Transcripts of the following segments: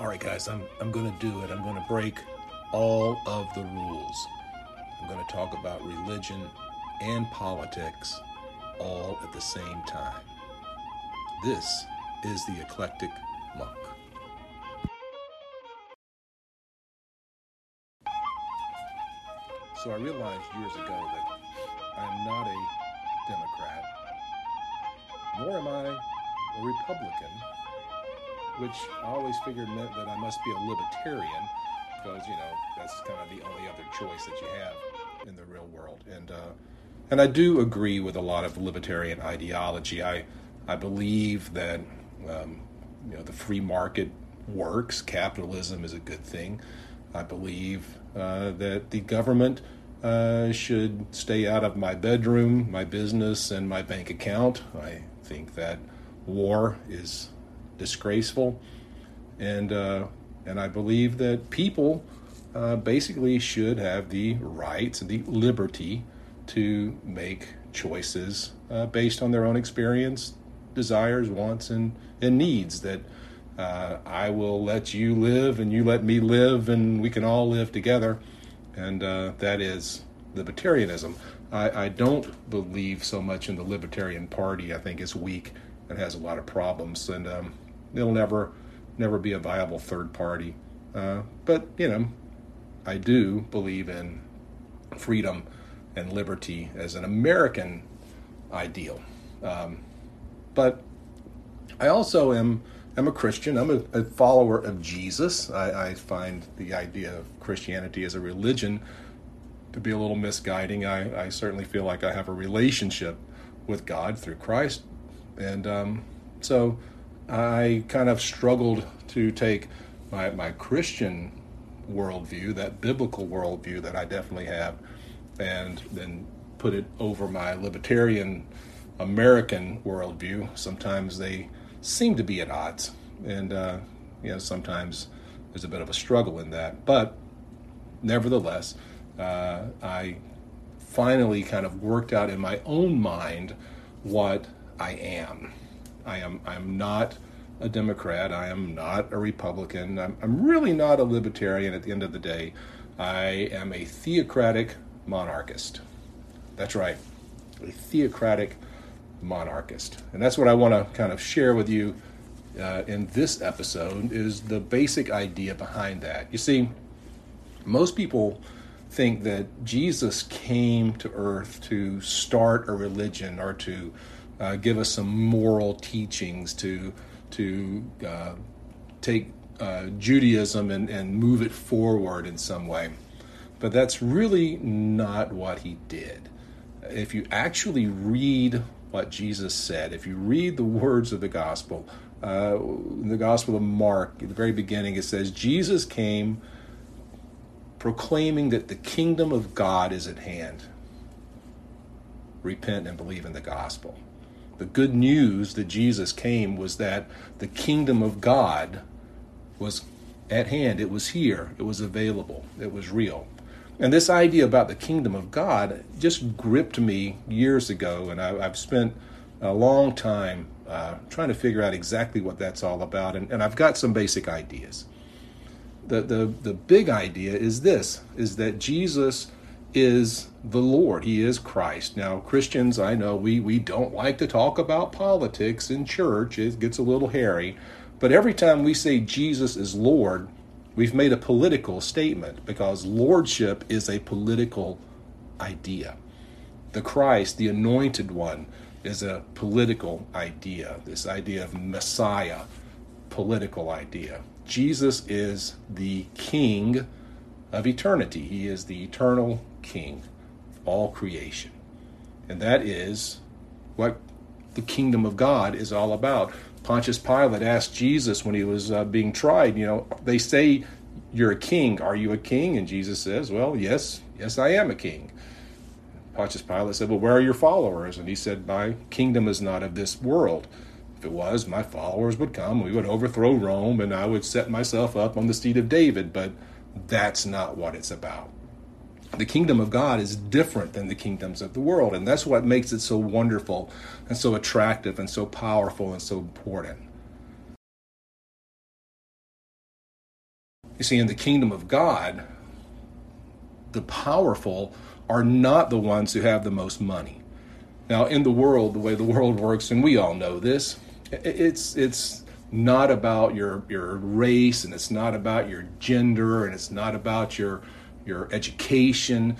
All right, guys, I'm, I'm going to do it. I'm going to break all of the rules. I'm going to talk about religion and politics all at the same time. This is the Eclectic Monk. So I realized years ago that I am not a Democrat, nor am I a Republican, which I always figured meant that I must be a libertarian because, you know, that's kind of the only other choice that you have in the real world. And, uh, and I do agree with a lot of libertarian ideology. I, I believe that, um, you know, the free market works, capitalism is a good thing. I believe uh, that the government uh, should stay out of my bedroom, my business, and my bank account. I think that war is disgraceful, and uh, and I believe that people uh, basically should have the rights and the liberty to make choices uh, based on their own experience, desires, wants, and and needs that uh, I will let you live and you let me live and we can all live together. And uh, that is libertarianism. I, I, don't believe so much in the Libertarian Party. I think it's weak and has a lot of problems, and um, it'll never, never be a viable third party. Uh, but you know, I do believe in freedom and liberty as an American ideal. Um, but I also am I'm a Christian. I'm a, a follower of Jesus. I, I, find the idea of Christianity as a religion to be a little misguiding. I, I certainly feel like I have a relationship with God through Christ. And um, so I kind of struggled to take my, my Christian worldview, that biblical worldview that I definitely have, and then put it over my libertarian American worldview. Sometimes they seem to be at odds, and uh, you know sometimes there's a bit of a struggle in that. But nevertheless, uh, I finally kind of worked out in my own mind what I am. I am I'm not a Democrat. I am not a Republican. I'm, I'm really not a libertarian. At the end of the day, I am a theocratic monarchist. That's right, a theocratic monarchist. And that's what I want to kind of share with you uh, in this episode is the basic idea behind that. You see, most people think that Jesus came to earth to start a religion or to uh, give us some moral teachings to to uh, take uh, Judaism and, and move it forward in some way. But that's really not what he did. If you actually read what Jesus said. If you read the words of the gospel, uh, the Gospel of Mark, at the very beginning, it says, Jesus came proclaiming that the kingdom of God is at hand. Repent and believe in the gospel. The good news that Jesus came was that the kingdom of God was at hand. It was here. It was available. It was real. And this idea about the kingdom of God just gripped me years ago, and I, have spent a long time uh, trying to figure out exactly what that's all about, and, and I've got some basic ideas. The, the, the big idea is this, is that Jesus is the Lord. He is Christ. Now, Christians, I know we, we don't like to talk about politics in church. It gets a little hairy. But every time we say Jesus is Lord, We've made a political statement because lordship is a political idea. The Christ, the anointed one, is a political idea. This idea of Messiah, political idea. Jesus is the King of eternity. He is the eternal King of all creation. And that is what the kingdom of God is all about. Pontius Pilate asked Jesus when he was uh, being tried, you know, they say you're a king. Are you a king? And Jesus says, Well, yes, yes, I am a king. Pontius Pilate said, Well, where are your followers? And he said, My kingdom is not of this world. If it was, my followers would come, we would overthrow Rome, and I would set myself up on the seat of David. But that's not what it's about. The kingdom of God is different than the kingdoms of the world, and that's what makes it so wonderful and so attractive and so powerful and so important. You see, in the kingdom of God, the powerful are not the ones who have the most money. Now, in the world, the way the world works, and we all know this, it's it's not about your your race, and it's not about your gender, and it's not about your your education.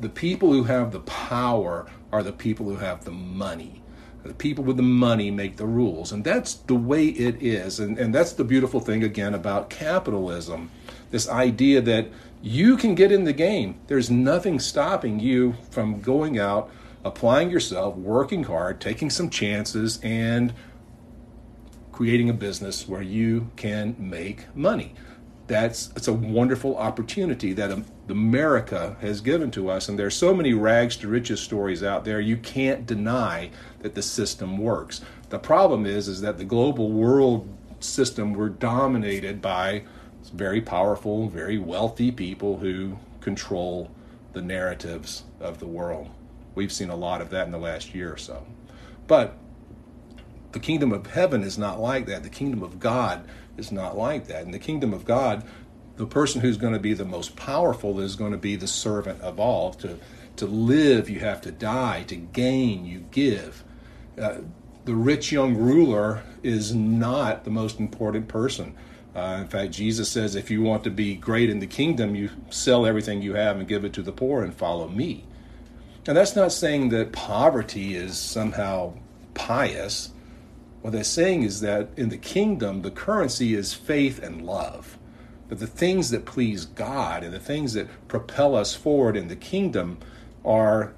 The people who have the power are the people who have the money. The people with the money make the rules. And that's the way it is. And, and that's the beautiful thing, again, about capitalism this idea that you can get in the game. There's nothing stopping you from going out, applying yourself, working hard, taking some chances, and creating a business where you can make money. That's it's a wonderful opportunity that America has given to us, and there's so many rags to riches stories out there. You can't deny that the system works. The problem is, is that the global world system we're dominated by very powerful, very wealthy people who control the narratives of the world. We've seen a lot of that in the last year or so. But the kingdom of heaven is not like that. The kingdom of God is not like that. In the kingdom of God, the person who's going to be the most powerful is going to be the servant of all. To, to live, you have to die. To gain, you give. Uh, the rich young ruler is not the most important person. Uh, in fact, Jesus says, if you want to be great in the kingdom, you sell everything you have and give it to the poor and follow me. And that's not saying that poverty is somehow pious. What they're saying is that in the kingdom, the currency is faith and love. But the things that please God and the things that propel us forward in the kingdom are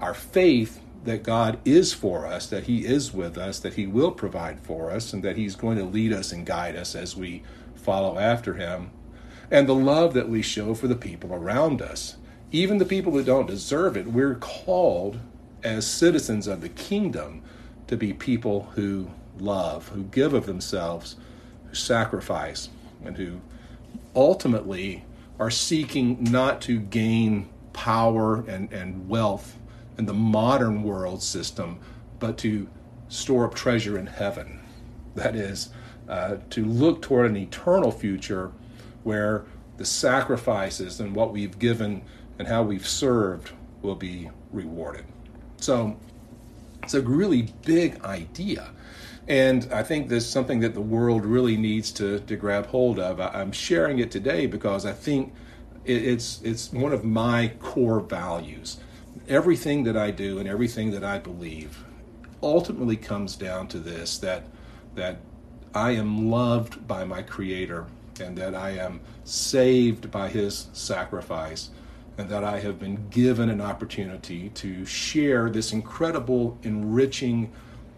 our faith that God is for us, that He is with us, that He will provide for us, and that He's going to lead us and guide us as we follow after him, and the love that we show for the people around us. Even the people that don't deserve it, we're called as citizens of the kingdom to be people who love, who give of themselves, who sacrifice, and who ultimately are seeking not to gain power and, and wealth in the modern world system, but to store up treasure in heaven. That is, uh, to look toward an eternal future where the sacrifices and what we've given and how we've served will be rewarded. So it's a really big idea. And I think there's something that the world really needs to, to grab hold of. I, am sharing it today because I think it, it's, it's one of my core values. Everything that I do and everything that I believe ultimately comes down to this that, that I am loved by my Creator and that I am saved by His sacrifice and that I have been given an opportunity to share this incredible, enriching,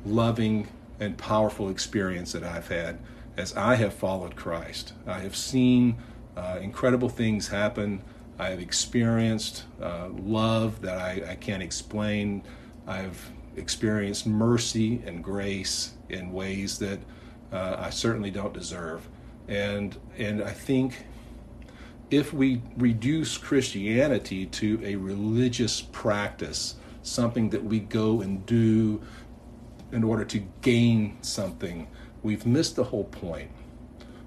loving, and powerful experience that I've had as I have followed Christ. I have seen uh, incredible things happen. I have experienced uh, love that I, I can't explain. I've experienced mercy and grace in ways that uh, I certainly don't deserve. And and I think if we reduce Christianity to a religious practice, something that we go and do in order to gain something, we've missed the whole point.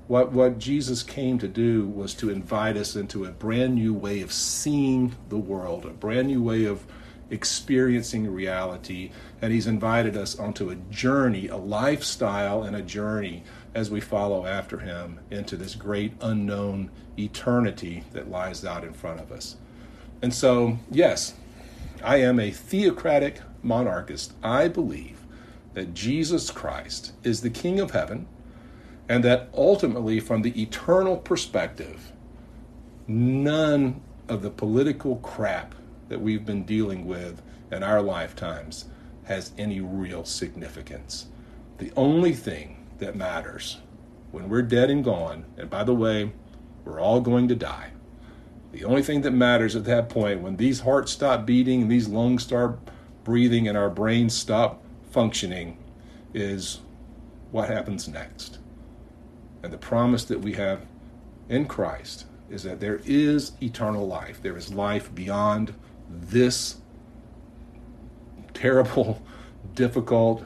What, what Jesus came to do was to invite us into a brand new way of seeing the world, a brand new way of experiencing reality. And He's invited us onto a journey, a lifestyle, and a journey as we follow after Him into this great unknown eternity that lies out in front of us. And so, yes, I am a theocratic monarchist. I believe that Jesus Christ is the King of heaven, and that ultimately, from the eternal perspective, none of the political crap that we've been dealing with in our lifetimes has any real significance. The only thing that matters when we're dead and gone, and by the way, we're all going to die. The only thing that matters at that point, when these hearts stop beating and these lungs start breathing and our brains stop functioning, is what happens next. And the promise that we have in Christ is that there is eternal life. There is life beyond this terrible, difficult,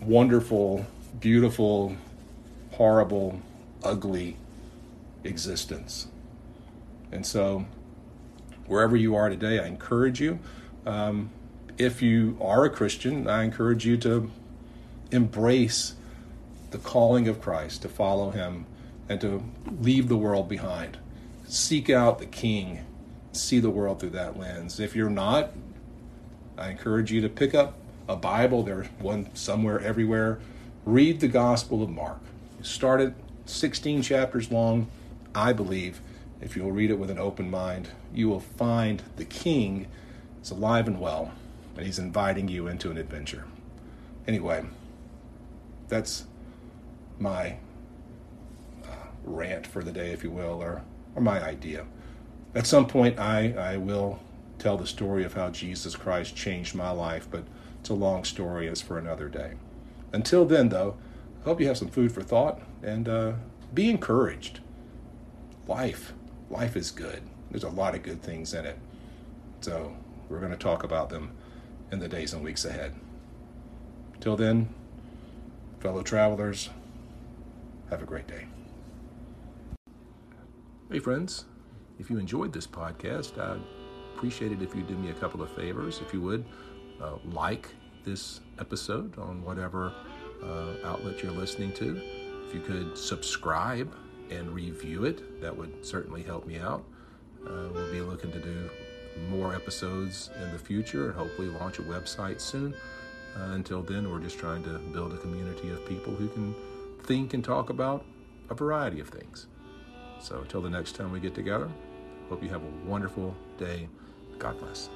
wonderful, beautiful, horrible, ugly existence. And so, wherever you are today, I encourage you. Um, if you are a Christian, I encourage you to embrace the calling of Christ, to follow him, and to leave the world behind. Seek out the King, see the world through that lens. If you're not, I encourage you to pick up a Bible. There's one somewhere, everywhere. Read the Gospel of Mark. Start it 16 chapters long. I believe if you'll read it with an open mind, you will find the King is alive and well, and he's inviting you into an adventure. Anyway, that's my uh, rant for the day, if you will, or, or my idea. At some point, I, I will tell the story of how Jesus Christ changed my life, but it's a long story. It's for another day. Until then, though, I hope you have some food for thought and uh, be encouraged. Life, life is good. There's a lot of good things in it. So we're going to talk about them in the days and weeks ahead. Till then, fellow travelers, have a great day. Hey, friends, if you enjoyed this podcast, I'd appreciate it if you do me a couple of favors. If you would, uh, like this episode on whatever uh, outlet you're listening to. If you could subscribe and review it, that would certainly help me out. Uh, we'll be looking to do more episodes in the future and hopefully launch a website soon. Uh, until then, we're just trying to build a community of people who can think and talk about a variety of things. So, until the next time we get together, hope you have a wonderful day. God bless.